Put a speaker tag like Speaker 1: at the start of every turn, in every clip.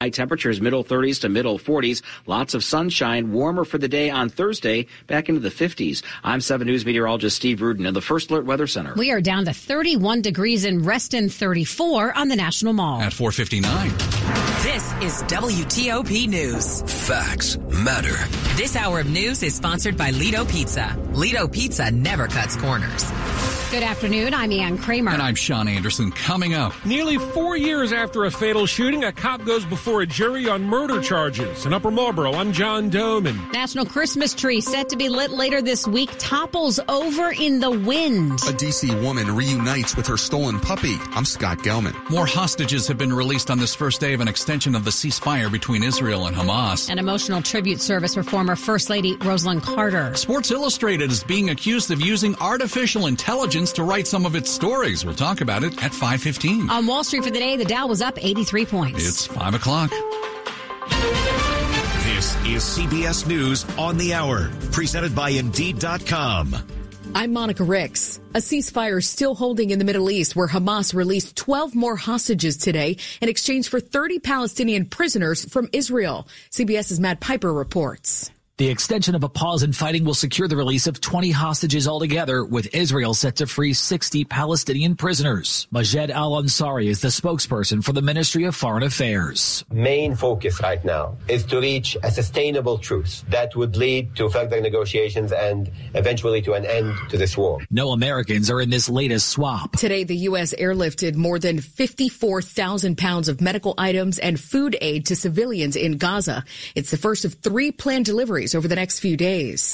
Speaker 1: High temperatures middle 30s to middle 40s. Lots of sunshine. Warmer for the day on Thursday, back into the 50s. I'm 7 News meteorologist Steve Rudin in the First Alert Weather Center.
Speaker 2: We are down to 31 degrees in Reston, 34 on the National Mall.
Speaker 3: At 459.
Speaker 4: This is WTOP News.
Speaker 5: Facts matter.
Speaker 4: This hour of news is sponsored by Lido Pizza. Lido Pizza never cuts corners.
Speaker 2: Good afternoon. I'm Ann Kramer.
Speaker 3: And I'm Sean Anderson. Coming up.
Speaker 6: Nearly four years after a fatal shooting, a cop goes before a jury on murder charges. In Upper Marlboro, I'm John Domen.
Speaker 2: National Christmas tree set to be lit later this week topples over in the wind.
Speaker 7: A DC woman reunites with her stolen puppy. I'm Scott Gelman.
Speaker 3: More hostages have been released on this first day of an extension of the ceasefire between Israel and Hamas.
Speaker 2: An emotional tribute service for former First Lady Rosalynn Carter.
Speaker 3: Sports Illustrated is being accused of using artificial intelligence to write some of its stories. We'll talk about it at 515.
Speaker 2: On Wall Street for the day, the Dow was up 83 points.
Speaker 3: It's 5 o'clock.
Speaker 5: This is CBS News on the Hour, presented by Indeed.com.
Speaker 8: I'm Monica Ricks. A ceasefire still holding in the Middle East where Hamas released 12 more hostages today in exchange for 30 Palestinian prisoners from Israel. CBS's Matt Piper reports.
Speaker 9: The extension of a pause in fighting will secure the release of 20 hostages altogether, with Israel set to free 60 Palestinian prisoners. Majed Al Ansari is the spokesperson for the Ministry of Foreign Affairs.
Speaker 10: Main focus right now is to reach a sustainable truce that would lead to further negotiations and eventually to an end to this war.
Speaker 9: No Americans are in this latest swap.
Speaker 8: Today, the U.S. airlifted more than 54,000 pounds of medical items and food aid to civilians in Gaza. It's the first of three planned deliveries over the next few days.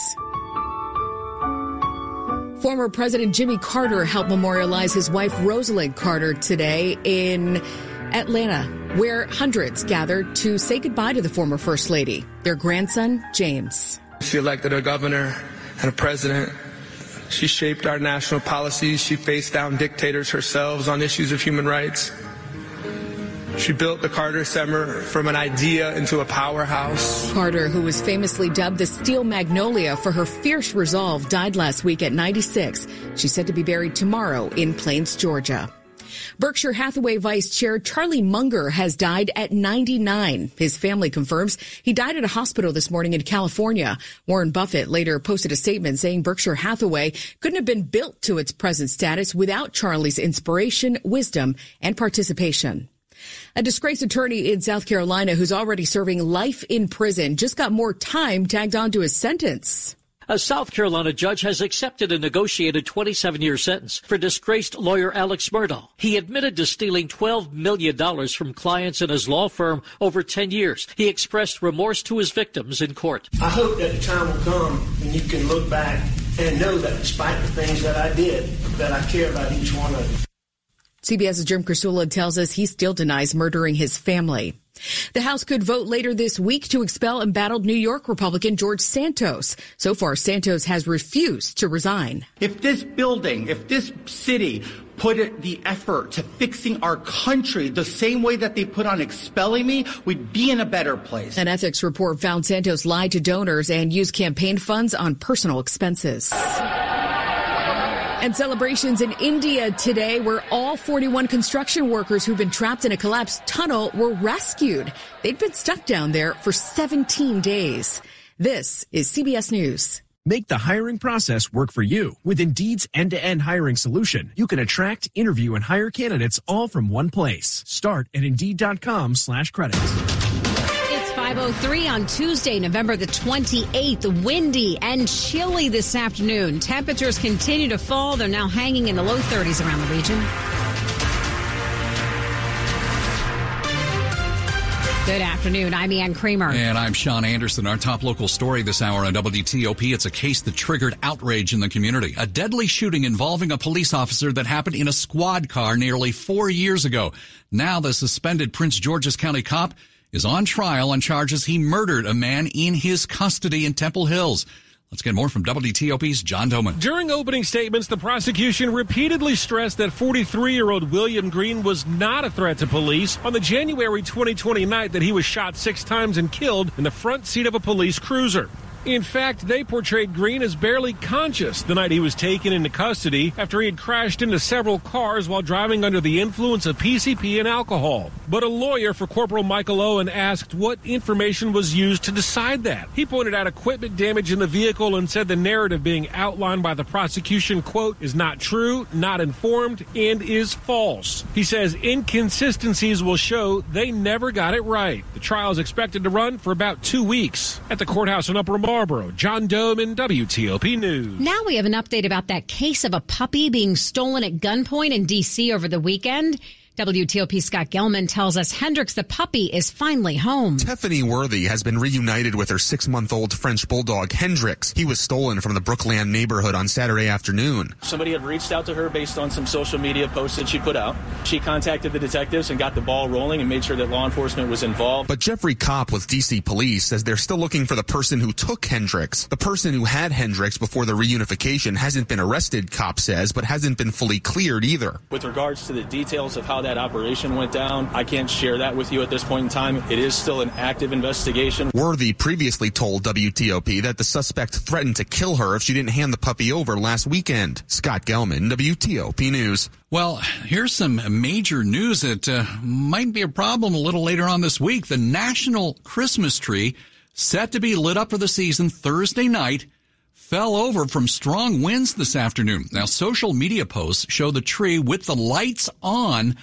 Speaker 8: Former President Jimmy Carter helped memorialize his wife Rosalynn Carter today in Atlanta, where hundreds gathered to say goodbye to the former First Lady, their grandson, James.
Speaker 11: She elected a governor and a president. She shaped our national policies. She faced down dictators herself on issues of human rights. She built the Carter Center from an idea into a powerhouse.
Speaker 8: Carter, who was famously dubbed the Steel Magnolia for her fierce resolve, died last week at 96. She's said to be buried tomorrow in Plains, Georgia. Berkshire Hathaway Vice Chair Charlie Munger has died at 99. His family confirms he died at a hospital this morning in California. Warren Buffett later posted a statement saying Berkshire Hathaway couldn't have been built to its present status without Charlie's inspiration, wisdom, and participation. A disgraced attorney in South Carolina who's already serving life in prison just got more time tagged onto his sentence.
Speaker 12: A South Carolina judge has accepted a negotiated 27 year sentence for disgraced lawyer Alex Murdaugh. He admitted to stealing $12 million from clients in his law firm over 10 years. He expressed remorse to his victims in court.
Speaker 13: I hope that the time will come when you can look back and know that despite the things that I did, that I care about each one of you.
Speaker 8: CBS's Jim Krasula tells us he still denies murdering his family. The House could vote later this week to expel embattled New York Republican George Santos. So far, Santos has refused to resign.
Speaker 14: If this building, if this city put the effort to fixing our country the same way that they put on expelling me, we'd be in a better place.
Speaker 8: An ethics report found Santos lied to donors and used campaign funds on personal expenses. And celebrations in India today where all 41 construction workers who've been trapped in a collapsed tunnel were rescued. They'd been stuck down there for 17 days. This is CBS News.
Speaker 15: Make the hiring process work for you. With Indeed's end-to-end hiring solution, you can attract, interview, and hire candidates all from one place. Start at Indeed.com slash credits.
Speaker 2: 503 on Tuesday, November the 28th. Windy and chilly this afternoon. Temperatures continue to fall. They're now hanging in the low 30s around the region. Good afternoon. I'm Ann Kramer.
Speaker 3: And I'm Sean Anderson. Our top local story this hour on WTOP. It's a case that triggered outrage in the community. A deadly shooting involving a police officer that happened in a squad car nearly four years ago. Now the suspended Prince George's County cop is on trial on charges he murdered a man in his custody in Temple Hills. Let's get more from WTOP's John Domen.
Speaker 6: During opening statements, the prosecution repeatedly stressed that 43 year old William Green was not a threat to police on the January 2020 night that he was shot six times and killed in the front seat of a police cruiser. In fact, they portrayed Green as barely conscious the night he was taken into custody after he had crashed into several cars while driving under the influence of PCP and alcohol. But a lawyer for Corporal Michael Owen asked what information was used to decide that. He pointed out equipment damage in the vehicle and said the narrative being outlined by the prosecution, quote, is not true, not informed, and is false. He says inconsistencies will show they never got it right. The trial is expected to run for about two weeks at the courthouse in Upper Marlboro. John Domen WTOP News.
Speaker 2: Now we have an update about that case of a puppy being stolen at gunpoint in D.C. over the weekend. WTOP Scott Gelman tells us Hendrix the puppy is finally home.
Speaker 7: Tiffany Worthy has been reunited with her six month old French bulldog Hendrix. He was stolen from the Brookland neighborhood on Saturday afternoon.
Speaker 16: Somebody had reached out to her based on some social media posts that she put out. She contacted the detectives and got the ball rolling and made sure that law enforcement was involved.
Speaker 7: But Jeffrey Kopp with DC Police says they're still looking for the person who took Hendrix. The person who had Hendrix before the reunification hasn't been arrested, Kopp says, but hasn't been fully cleared either.
Speaker 16: With regards to the details of how that operation went down, I can't share that with you at this point in time. It is still an active investigation.
Speaker 7: Worthy previously told WTOP that the suspect threatened to kill her if she didn't hand the puppy over last weekend. Scott Gelman, WTOP News.
Speaker 3: Well, here's some major news that uh, might be a problem a little later on this week. The National Christmas tree, set to be lit up for the season Thursday night, fell over from strong winds this afternoon. Now, social media posts show the tree with the lights on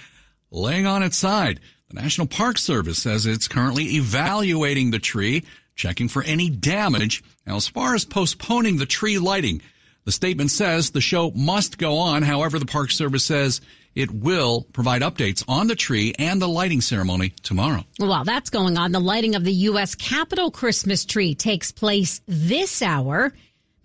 Speaker 3: laying on its side. The National Park Service says it's currently evaluating the tree, checking for any damage. Now, as far as postponing the tree lighting, the statement says the show must go on. However, the Park Service says it will provide updates on the tree and the lighting ceremony tomorrow.
Speaker 2: While that's going on, the lighting of the U.S. Capitol Christmas tree takes place this hour.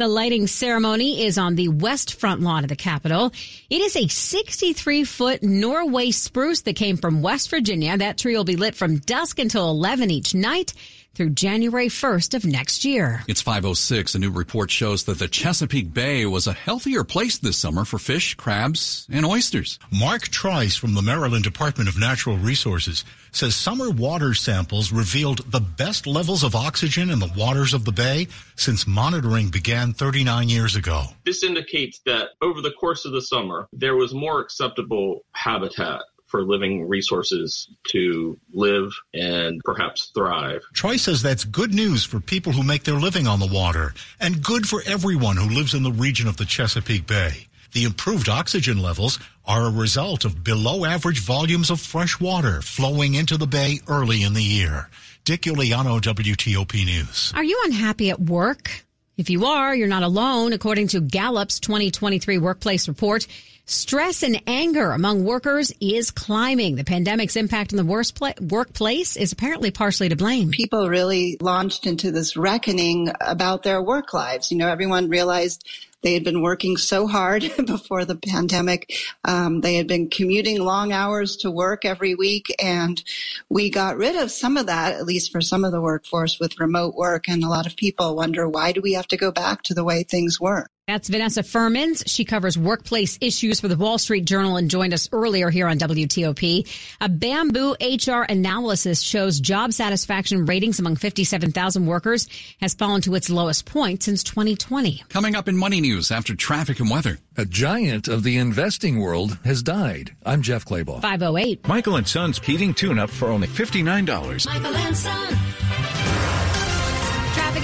Speaker 2: The lighting ceremony is on the west front lawn of the Capitol. It is a 63 foot Norway spruce that came from West Virginia. That tree will be lit from dusk until 11 each night through January 1st of next year.
Speaker 3: It's 506. A new report shows that the Chesapeake Bay was a healthier place this summer for fish, crabs, and oysters.
Speaker 17: Mark Trice from the Maryland Department of Natural Resources says summer water samples revealed the best levels of oxygen in the waters of the bay since monitoring began 39 years ago.
Speaker 18: This indicates that over the course of the summer, there was more acceptable habitat for living resources to live and perhaps thrive.
Speaker 17: Troy says that's good news for people who make their living on the water and good for everyone who lives in the region of the Chesapeake Bay. The improved oxygen levels are a result of below average volumes of fresh water flowing into the bay early in the year. Dick Uliano, WTOP News.
Speaker 2: Are you unhappy at work? If you are, you're not alone. According to Gallup's 2023 workplace report, stress and anger among workers is climbing. The pandemic's impact on the workplace is apparently partially to blame.
Speaker 19: People really launched into this reckoning about their work lives. You know, everyone realized they had been working so hard before the pandemic. Um, they had been commuting long hours to work every week, and we got rid of some of that, at least for some of the workforce, with remote work. And a lot of people wonder why do we have to go back to the way things were?
Speaker 2: That's Vanessa Fuhrmans. She covers workplace issues for the Wall Street Journal and joined us earlier here on WTOP. A BambooHR analysis shows job satisfaction ratings among 57,000 workers has fallen to its lowest point since 2020.
Speaker 3: Coming up in Money News after traffic and weather.
Speaker 20: A giant of the investing world has died. I'm Jeff Clabaugh.
Speaker 2: 508.
Speaker 21: Michael and Son's heating tune-up for only $59.
Speaker 2: Michael and Son.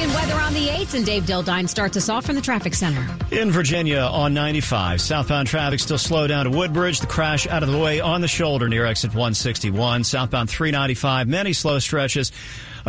Speaker 2: And weather on the 8s, and Dave Dildine starts us off from the traffic center.
Speaker 22: In Virginia on 95, southbound traffic still slow down to Woodbridge. The crash out of the way on the shoulder near exit 161. Southbound 395, many slow stretches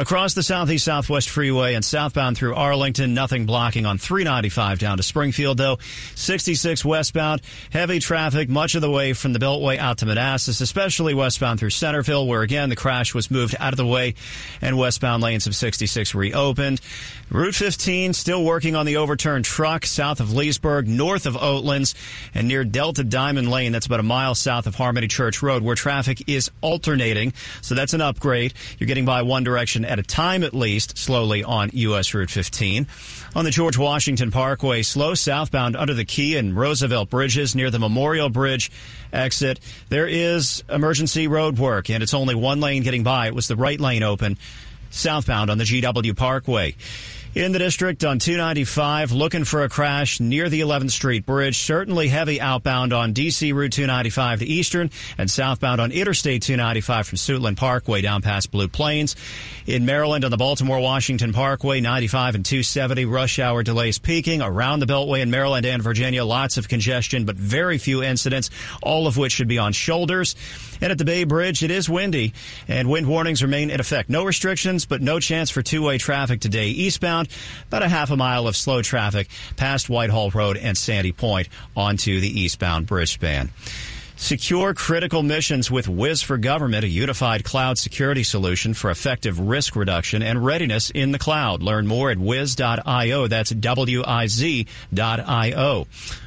Speaker 22: Across the Southeast Southwest Freeway and southbound through Arlington, nothing blocking on 395 down to Springfield, though. 66 westbound, heavy traffic much of the way from the Beltway out to Manassas, especially westbound through Centreville, where again the crash was moved out of the way and westbound lanes of 66 reopened. Route 15 still working on the overturned truck south of Leesburg, north of Oatlands, and near Delta Diamond Lane. That's about a mile south of Harmony Church Road, where traffic is alternating. So that's an upgrade. You're getting by one direction at a time at least, slowly on U.S. Route 15. On the George Washington Parkway, slow southbound under the Key and Roosevelt bridges near the Memorial Bridge exit. There is emergency road work, and it's only one lane getting by. It was the right lane open southbound on the GW Parkway in the district on 295 looking for a crash near the 11th Street Bridge. Certainly heavy outbound on DC Route 295 to Eastern and southbound on Interstate 295 from Suitland Parkway down past Blue Plains. In Maryland on the Baltimore Washington Parkway, 95 and 270 rush hour delays peaking around the Beltway in Maryland and Virginia. Lots of congestion, but very few incidents, all of which should be on shoulders. And at the Bay Bridge, it is windy and wind warnings remain in effect. No restrictions, but no chance for two-way traffic today. Eastbound, about a half a mile of slow traffic past Whitehall Road and Sandy Point onto the eastbound bridge span. Secure critical missions with Wiz for Government, a unified cloud security solution for effective risk reduction and readiness in the cloud. Learn more at wiz.io. That's W-I-Z.io.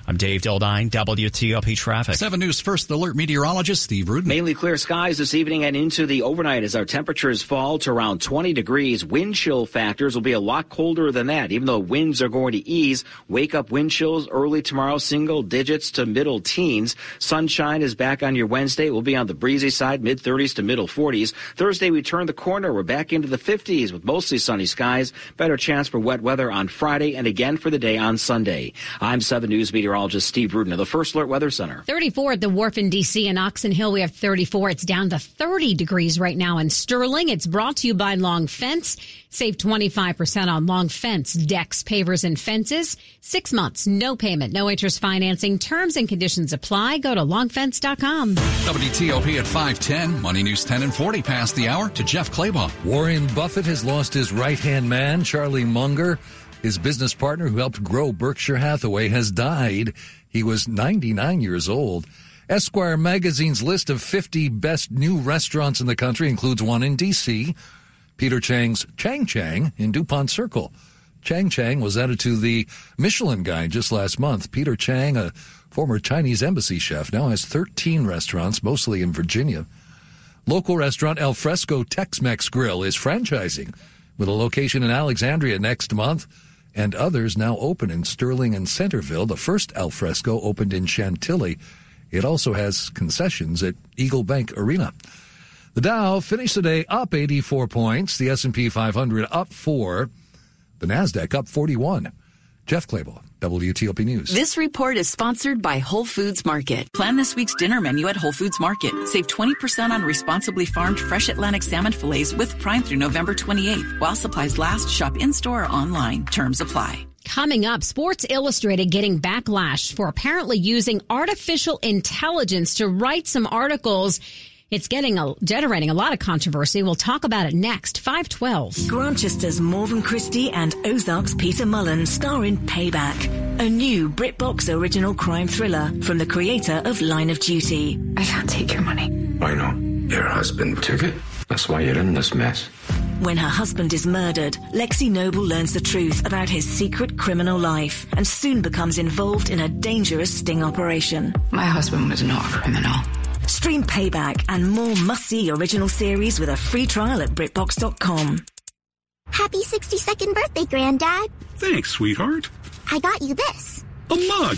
Speaker 22: I'm Dave Dildine, WTOP Traffic.
Speaker 3: 7 News First Alert meteorologist Steve Rudin.
Speaker 23: Mainly clear skies this evening and into the overnight as our temperatures fall to around 20 degrees. Wind chill factors will be a lot colder than that, even though winds are going to ease. Wake up wind chills early tomorrow, single digits to middle teens. Sunshine is back on your Wednesday. We'll be on the breezy side, mid 30s to middle 40s. Thursday, we turn the corner. We're back into the 50s with mostly sunny skies. Better chance for wet weather on Friday and again for the day on Sunday. I'm 7 News meteorologist Steve Rudin of the First Alert Weather Center.
Speaker 2: 34 at the Wharf in D.C. and Oxon Hill. We have 34. It's down to 30 degrees right now in Sterling. It's brought to you by Long Fence. Save 25% on Long Fence decks, pavers, and fences. Six months, no payment, no interest financing. Terms and conditions apply. Go to longfence.com.
Speaker 3: WTOP at 510. Money News 10 and 40 past the hour to Jeff Clabaugh.
Speaker 20: Warren Buffett has lost his right hand man, Charlie Munger. His business partner who helped grow Berkshire Hathaway has died. He was 99 years old. Esquire magazine's list of 50 best new restaurants in the country includes one in D.C., Peter Chang's Chang Chang in DuPont Circle. Chang Chang was added to the Michelin Guide just last month. Peter Chang, a former Chinese embassy chef, now has 13 restaurants, mostly in Virginia. Local restaurant El Fresco Tex-Mex Grill is franchising with a location in Alexandria next month and others now open in Sterling and Centreville. The first al fresco opened in Chantilly. It also has concessions at EagleBank Arena. The Dow finished the day up 84 points. The S&P 500 up 4. The Nasdaq up 41. Jeff Clabaugh, WTOP News.
Speaker 24: This report is sponsored by Whole Foods Market. Plan this week's dinner menu at Whole Foods Market. Save 20% on responsibly farmed fresh Atlantic salmon fillets with Prime through November 28th. While supplies last, shop in store or online. Terms apply.
Speaker 2: Coming up, Sports Illustrated getting backlash for apparently using artificial intelligence to write some articles it's getting a, generating a lot of controversy. We'll talk about it next. 512.
Speaker 25: Grantchester's Morven Christie and Ozark's Peter Mullan star in Payback, a new BritBox original crime thriller from the creator of Line of Duty.
Speaker 26: I can't take your money. I know. Your husband took it. That's why you're in this mess.
Speaker 25: When her husband is murdered, Lexi Noble learns the truth about his secret criminal life and soon becomes involved in a dangerous sting operation.
Speaker 26: My husband was not a criminal.
Speaker 25: Stream Payback and more must-see original series with a free trial at BritBox.com.
Speaker 27: Happy 62nd birthday, Granddad.
Speaker 28: Thanks, sweetheart.
Speaker 27: I got you this.
Speaker 28: A mug.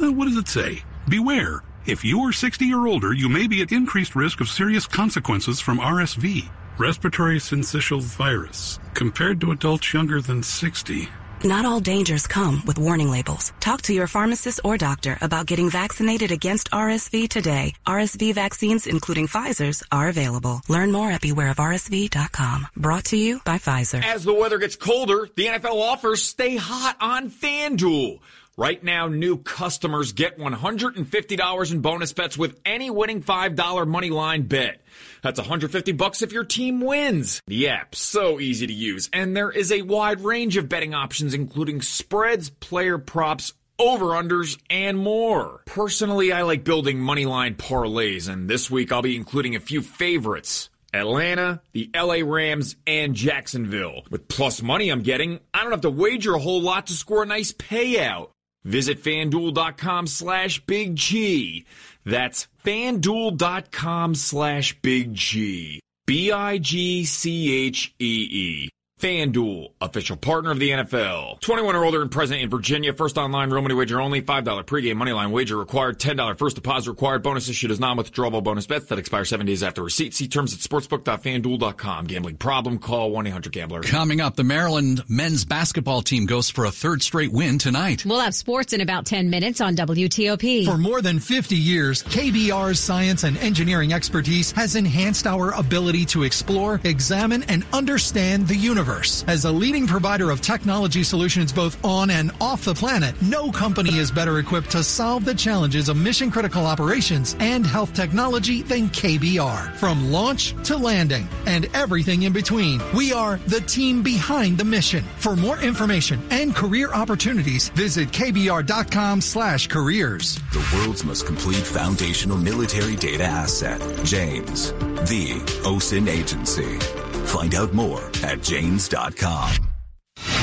Speaker 28: Uh, what does it say? Beware. If you are 60 or older, you may be at increased risk of serious consequences from RSV, respiratory syncytial virus, compared to adults younger than 60.
Speaker 29: Not all dangers come with warning labels. Talk to your pharmacist or doctor about getting vaccinated against RSV today. RSV vaccines, including Pfizer's, are available. Learn more at bewareofrsv.com. Brought to you by Pfizer.
Speaker 30: As the weather gets colder, the NFL offers stay hot on FanDuel.
Speaker 31: Right now, new customers get $150 in bonus bets with any winning $5 money line bet. That's 150 bucks if your team wins. The app's so easy to use, and there is a wide range of betting options including spreads, player props, over-unders, and more. Personally, I like building moneyline parlays, and this week I'll be including a few favorites. Atlanta, the LA Rams, and Jacksonville. With plus money I'm getting, I don't have to wager a whole lot to score a nice payout. Visit fanduel.com slash big G. That's fanduel.com slash big G. B I G C H E E. FanDuel, official partner of the NFL. 21 or older and present in Virginia. First online real money wager only. $5 pregame moneyline wager required. $10 first deposit required. Bonus issued as non-withdrawable bonus bets that expire seven days after receipt. See terms at sportsbook.fanduel.com. Gambling problem? Call 1-800-GAMBLER.
Speaker 3: Coming up, the Maryland men's basketball team goes for a third straight win tonight.
Speaker 2: We'll have sports in about 10 minutes on WTOP.
Speaker 32: For more than 50 years, KBR's science and engineering expertise has enhanced our ability to explore, examine, and understand the universe universe. As a leading provider of technology solutions both on and off the planet, no company is better equipped to solve the challenges of mission critical operations and health technology than KBR. From launch to landing and everything in between, we are the team behind the mission. For more information and career opportunities, visit kbr.com slash careers.
Speaker 33: The world's most complete foundational military data asset, Janes, the OSINT agency. Find out more at janes.com.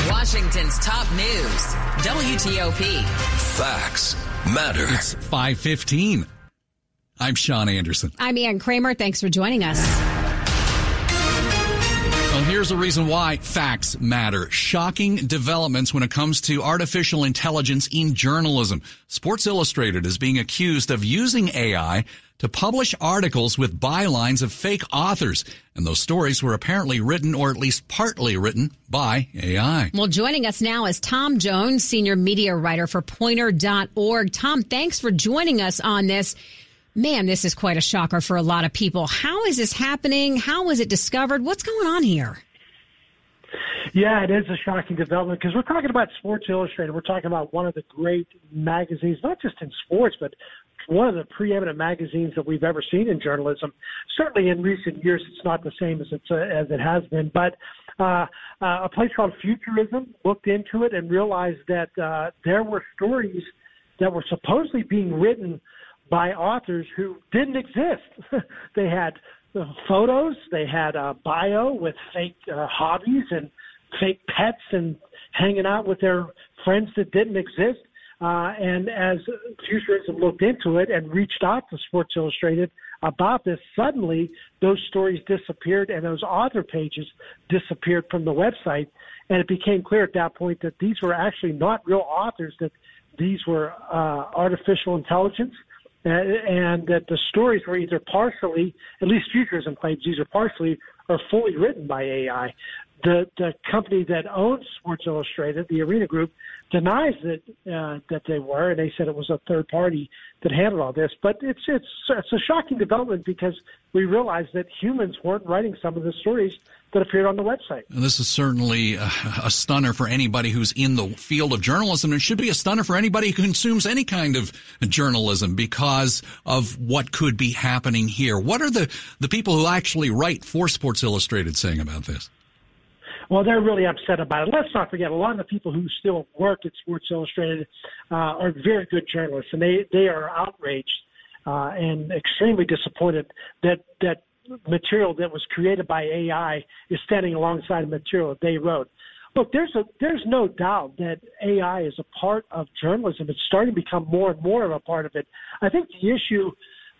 Speaker 34: Washington's top news, WTOP.
Speaker 3: Facts matter. It's 515. I'm Sean Anderson.
Speaker 2: I'm Ann Kramer. Thanks for joining us.
Speaker 3: Here's the reason why facts matter. Shocking developments when it comes to artificial intelligence in journalism. Sports Illustrated is being accused of using AI to publish articles with bylines of fake authors. And those stories were apparently written or at least partly written by AI.
Speaker 2: Well, joining us now is Tom Jones, senior media writer for poynter.org. Tom, thanks for joining us on this. Man, this is quite a shocker for a lot of people. How is this happening? How was it discovered? What's going on here?
Speaker 35: Yeah, it is a shocking development because we're talking about Sports Illustrated. We're talking about one of the great magazines, not just in sports, but one of the preeminent magazines that we've ever seen in journalism. Certainly in recent years, it's not the same as it's uh, as it has been, but uh, uh, a place called Futurism looked into it and realized that uh, there were stories that were supposedly being written by authors who didn't exist. they had photos, they had a bio with fake uh, hobbies and fake pets and hanging out with their friends that didn't exist. Uh, and as Futurism looked into it and reached out to Sports Illustrated about this, suddenly those stories disappeared and those author pages disappeared from the website. And it became clear at that point that these were actually not real authors, that these were uh, artificial intelligence. Uh, and, that the stories were either partially, at least Futurism claims these are partially or fully written by AI the the company that owns Sports Illustrated, the Arena Group, denies that uh, that they were, and they said it was a third party that handled all this. But it's it's it's a shocking development because we realize that humans weren't writing some of the stories that appeared on the website.
Speaker 3: This is certainly a, a stunner for anybody who's in the field of journalism. It should be a stunner for anybody who consumes any kind of journalism because of what could be happening here. What are the the people who actually write for Sports Illustrated saying about this?
Speaker 35: Well, they're really upset about it. Let's not forget, a lot of the people who still work at Sports Illustrated uh, are very good journalists, and they they are outraged uh, and extremely disappointed that that material that was created by AI is standing alongside material that they wrote. Look, there's a there's no doubt that AI is a part of journalism. It's starting to become more and more of a part of it. I think the issue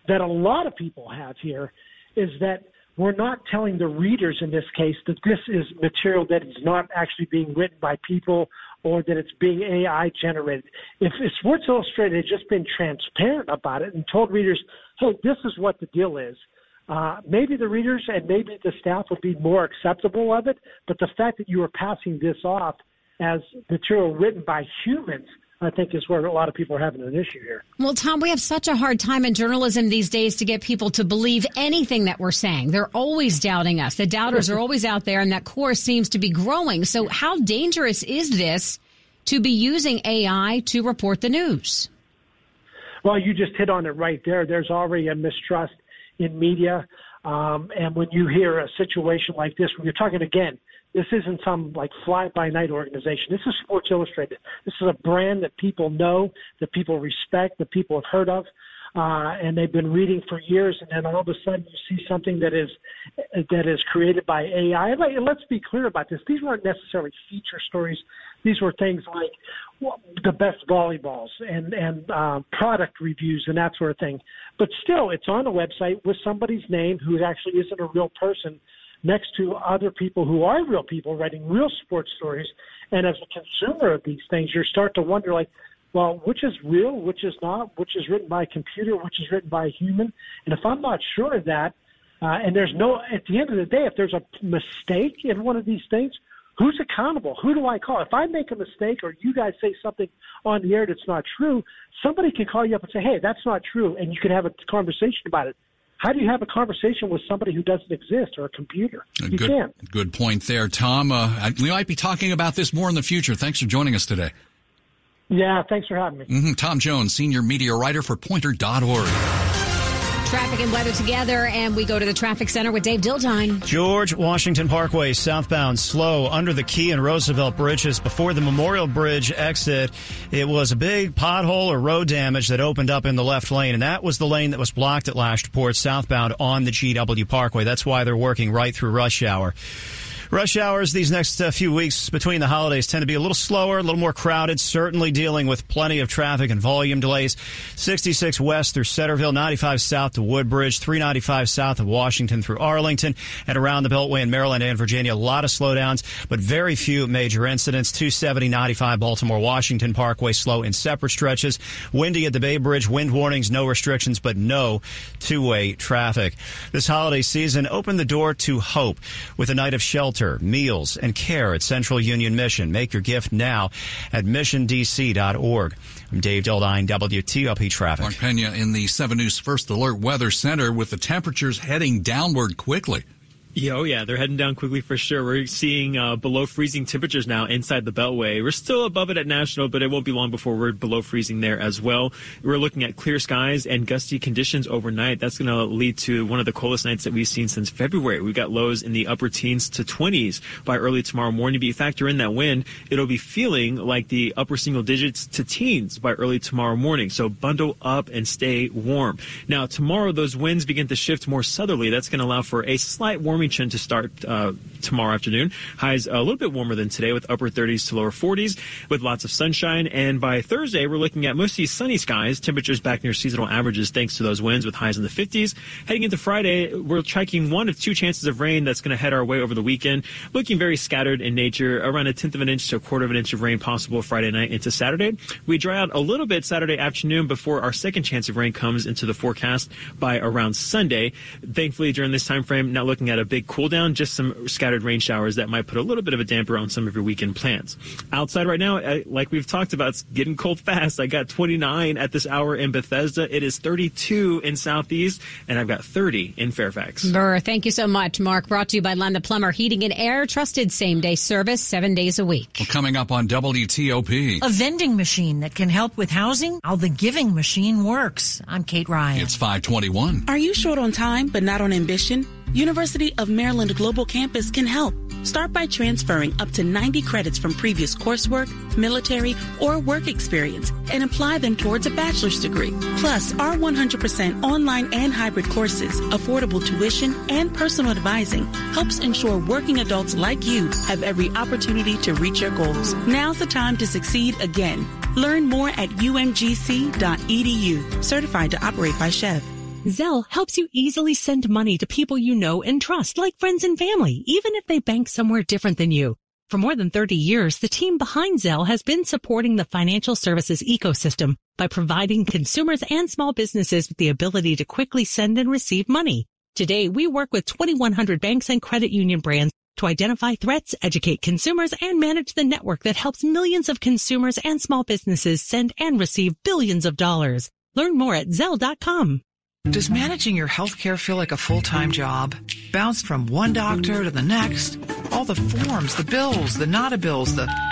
Speaker 35: that a lot of people have here is that we're not telling the readers in this case that this is material that is not actually being written by people or that it's being AI generated. If, if Sports Illustrated had just been transparent about it and told readers, hey, this is what the deal is, uh, maybe the readers and maybe the staff would be more acceptable of it. But the fact that you are passing this off as material written by humans I think is where a lot of people are having an issue here.
Speaker 2: Well, Tom, we have such a hard time in journalism these days to get people to believe anything that we're saying. They're always doubting us. The doubters are always out there, and that core seems to be growing. So, how dangerous is this to be using AI to report the news?
Speaker 35: Well, you just hit on it right there. There's already a mistrust in media. Um, and when you hear a situation like this, when you're talking again, this isn't some like fly by night organization. This is Sports Illustrated. This is a brand that people know, that people respect, that people have heard of uh, and they've been reading for years, and then all of a sudden you see something that is that is created by AI. And let's be clear about this; these weren't necessarily feature stories. These were things like the best volleyballs and and uh, product reviews and that sort of thing. But still, it's on a website with somebody's name who actually isn't a real person next to other people who are real people writing real sports stories. And as a consumer of these things, you start to wonder, like, well, which is real, which is not, which is written by a computer, which is written by a human. And if I'm not sure of that, uh, and there's no, at the end of the day, if there's a mistake in one of these things, who's accountable? Who do I call? If I make a mistake or you guys say something on the air that's not true, somebody can call you up and say, hey, that's not true. And you can have a conversation about it. How do you have a conversation with somebody who doesn't exist or a computer? You
Speaker 3: good,
Speaker 35: can't.
Speaker 3: Good point there, Tom. Uh, we might be talking about this more in the future. Thanks for joining us today.
Speaker 35: Yeah, thanks for having me.
Speaker 3: Mm-hmm. Tom Jones, senior media writer for Poynter.org.
Speaker 2: Traffic and weather together, and we go to the traffic center with Dave Dildine.
Speaker 22: George Washington Parkway southbound slow under the Key and Roosevelt bridges before the Memorial Bridge exit. It was a big pothole or road damage that opened up in the left lane, and that was the lane that was blocked at Lashport southbound on the GW Parkway. That's why they're working right through rush hour. Rush hours these next uh, few weeks between the holidays tend to be a little slower, a little more crowded, certainly dealing with plenty of traffic and volume delays. 66 west through Centreville, 95 south to Woodbridge, 395 south of Washington through Arlington, and around the Beltway in Maryland and Virginia. A lot of slowdowns, but very few major incidents. 270, 95 Baltimore, Washington Parkway slow in separate stretches. Windy at the Bay Bridge, wind warnings, no restrictions, but no two-way traffic. This holiday season opened the door to hope with a night of shelter shelter, meals, and care at Central Union Mission. Make your gift now at missiondc.org. I'm Dave Dildine, WTOP Traffic.
Speaker 3: Mark Pena in the 7 News First Alert Weather Center with the temperatures heading downward quickly.
Speaker 36: Yeah, oh yeah, they're heading down quickly for sure. We're seeing uh, below freezing temperatures now inside the Beltway. We're still above it at National, but it won't be long before we're below freezing there as well. We're looking at clear skies and gusty conditions overnight. That's going to lead to one of the coldest nights that we've seen since February. We've got lows in the upper teens to 20s by early tomorrow morning. But you factor in that wind, it'll be feeling like the upper single digits to teens by early tomorrow morning. So bundle up and stay warm. Now, tomorrow, those winds begin to shift more southerly. That's going to allow for a slight warming warming trend to start uh, tomorrow afternoon. Highs a little bit warmer than today with upper 30s to lower 40s with lots of sunshine. And by Thursday, we're looking at mostly sunny skies. Temperatures back near seasonal averages thanks to those winds with highs in the 50s. Heading into Friday, we're tracking one of two chances of rain that's going to head our way over the weekend. Looking very scattered in nature, around a tenth of an inch to a quarter of an inch of rain possible Friday night into Saturday. We dry out a little bit Saturday afternoon before our second chance of rain comes into the forecast by around Sunday. Thankfully, during this time frame, not looking at a big cool down, just some scattered rain showers that might put a little bit of a damper on some of your weekend plans. Outside right now, uh, like we've talked about, it's getting cold fast. I got 29 at this hour in Bethesda. It is 32 in Southeast, and I've got 30 in Fairfax.
Speaker 2: Burr, thank you so much, Mark. Brought to you by Len the Plumber Heating and Air, trusted same day service, seven days a week.
Speaker 3: Well, coming up on WTOP.
Speaker 37: A vending machine that can help with housing? How the giving machine works. I'm Kate Ryan.
Speaker 3: It's 521.
Speaker 38: Are you short on time but not on ambition? University of Maryland Global Campus can help. Start by transferring up to 90 credits from previous coursework, military, or work experience and apply them towards a bachelor's degree. Plus, our 100% online and hybrid courses, affordable tuition, and personal advising helps ensure working adults like you have every opportunity to reach your goals. Now's the time to succeed again. Learn more at umgc.edu, certified to operate by SCHEV.
Speaker 39: Zelle helps you easily send money to people you know and trust, like friends and family, even if they bank somewhere different than you. For more than 30 years, the team behind Zelle has been supporting the financial services ecosystem by providing consumers and small businesses with the ability to quickly send and receive money. Today, we work with 2,100 banks and credit union brands to identify threats, educate consumers, and manage the network that helps millions of consumers and small businesses send and receive billions of dollars. Learn more at Zelle.com.
Speaker 40: Does managing your health care feel like a full-time job? Bounced from one doctor to the next? All the forms, the bills, the not bills, the...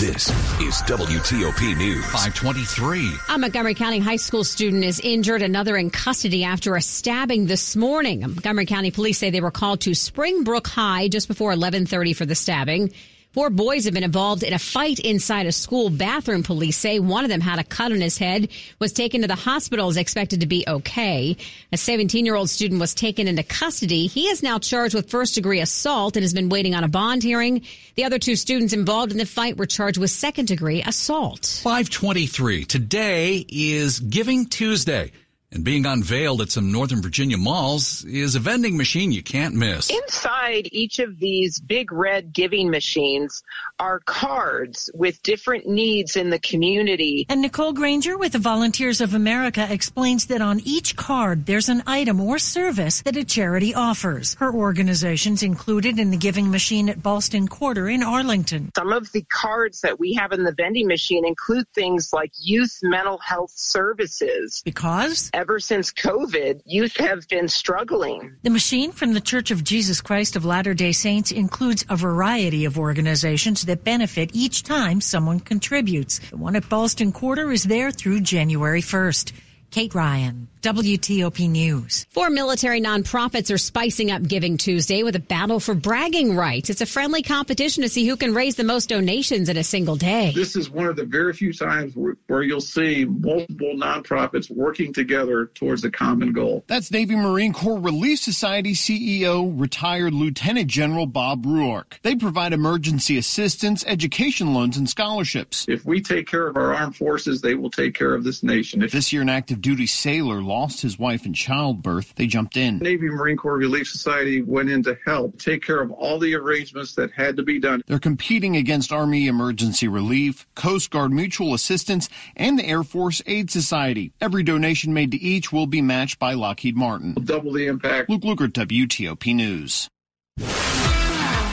Speaker 33: This is WTOP News.
Speaker 3: 523.
Speaker 2: A Montgomery County high school student is injured, another in custody after a stabbing this morning. Montgomery County police say they were called to Springbrook High just before 1130 for the stabbing. Four boys have been involved in a fight inside a school bathroom. Police say one of them had a cut on his head, was taken to the hospital, is expected to be okay. A 17 year old student was taken into custody. He is now charged with first degree assault and has been waiting on a bond hearing. The other two students involved in the fight were charged with second degree assault.
Speaker 3: 523. Today is Giving Tuesday. And being unveiled at some Northern Virginia malls is a vending machine you can't miss.
Speaker 41: Inside each of these big red giving machines are cards with different needs in the community.
Speaker 37: And Nicole Granger with the Volunteers of America explains that on each card there's an item or service that a charity offers. Her organization's included in the giving machine at Ballston Quarter in Arlington.
Speaker 41: Some of the cards that we have in the vending machine include things like youth mental health services.
Speaker 37: Because?
Speaker 41: Ever since COVID, youth have been struggling.
Speaker 37: The machine from the Church of Jesus Christ of Latter day Saints includes a variety of organizations that benefit each time someone contributes. The one at Ballston Quarter is there through January 1st. Kate Ryan, WTOP News.
Speaker 2: Four military nonprofits are spicing up Giving Tuesday with a battle for bragging rights. It's a friendly competition to see who can raise the most donations in a single day.
Speaker 42: This is one of the very few times where, where you'll see multiple nonprofits working together towards a common goal.
Speaker 43: That's Navy Marine Corps Relief Society CEO, retired Lieutenant General Bob Ruark. They provide emergency assistance, education loans, and scholarships.
Speaker 42: If we take care of our armed forces, they will take care of this nation. If
Speaker 43: this year, an active duty sailor lost his wife in childbirth. They jumped in.
Speaker 42: Navy Marine Corps Relief Society went in to help take care of all the arrangements that had to be done.
Speaker 43: They're competing against Army Emergency Relief, Coast Guard Mutual Assistance, and the Air Force Aid Society. Every donation made to each will be matched by Lockheed Martin.
Speaker 42: Double the impact.
Speaker 43: Luke Lukert, WTOP News.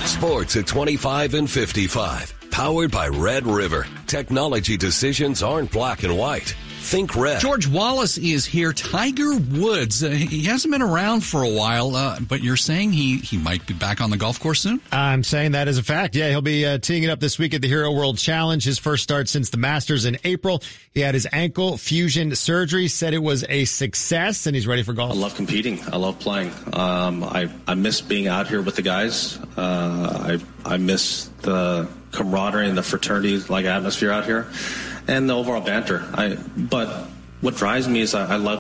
Speaker 33: Sports at 25 and 55. Powered by Red River. Technology decisions aren't black and white. Think red.
Speaker 3: George Wallace is here. Tiger Woods. Uh, he hasn't been around for a while, uh, but you're saying he, he might be back on the golf course soon?
Speaker 44: I'm saying that as a fact. Yeah, he'll be uh, teeing it up this week at the Hero World Challenge. His first start since the Masters in April. He had his ankle fusion surgery, said it was a success, and he's ready for golf.
Speaker 45: I love competing. I love playing. Um, I, I miss being out here with the guys. Uh, I, I miss the camaraderie and the fraternity like atmosphere out here and the overall banter. I but what drives me is I, I love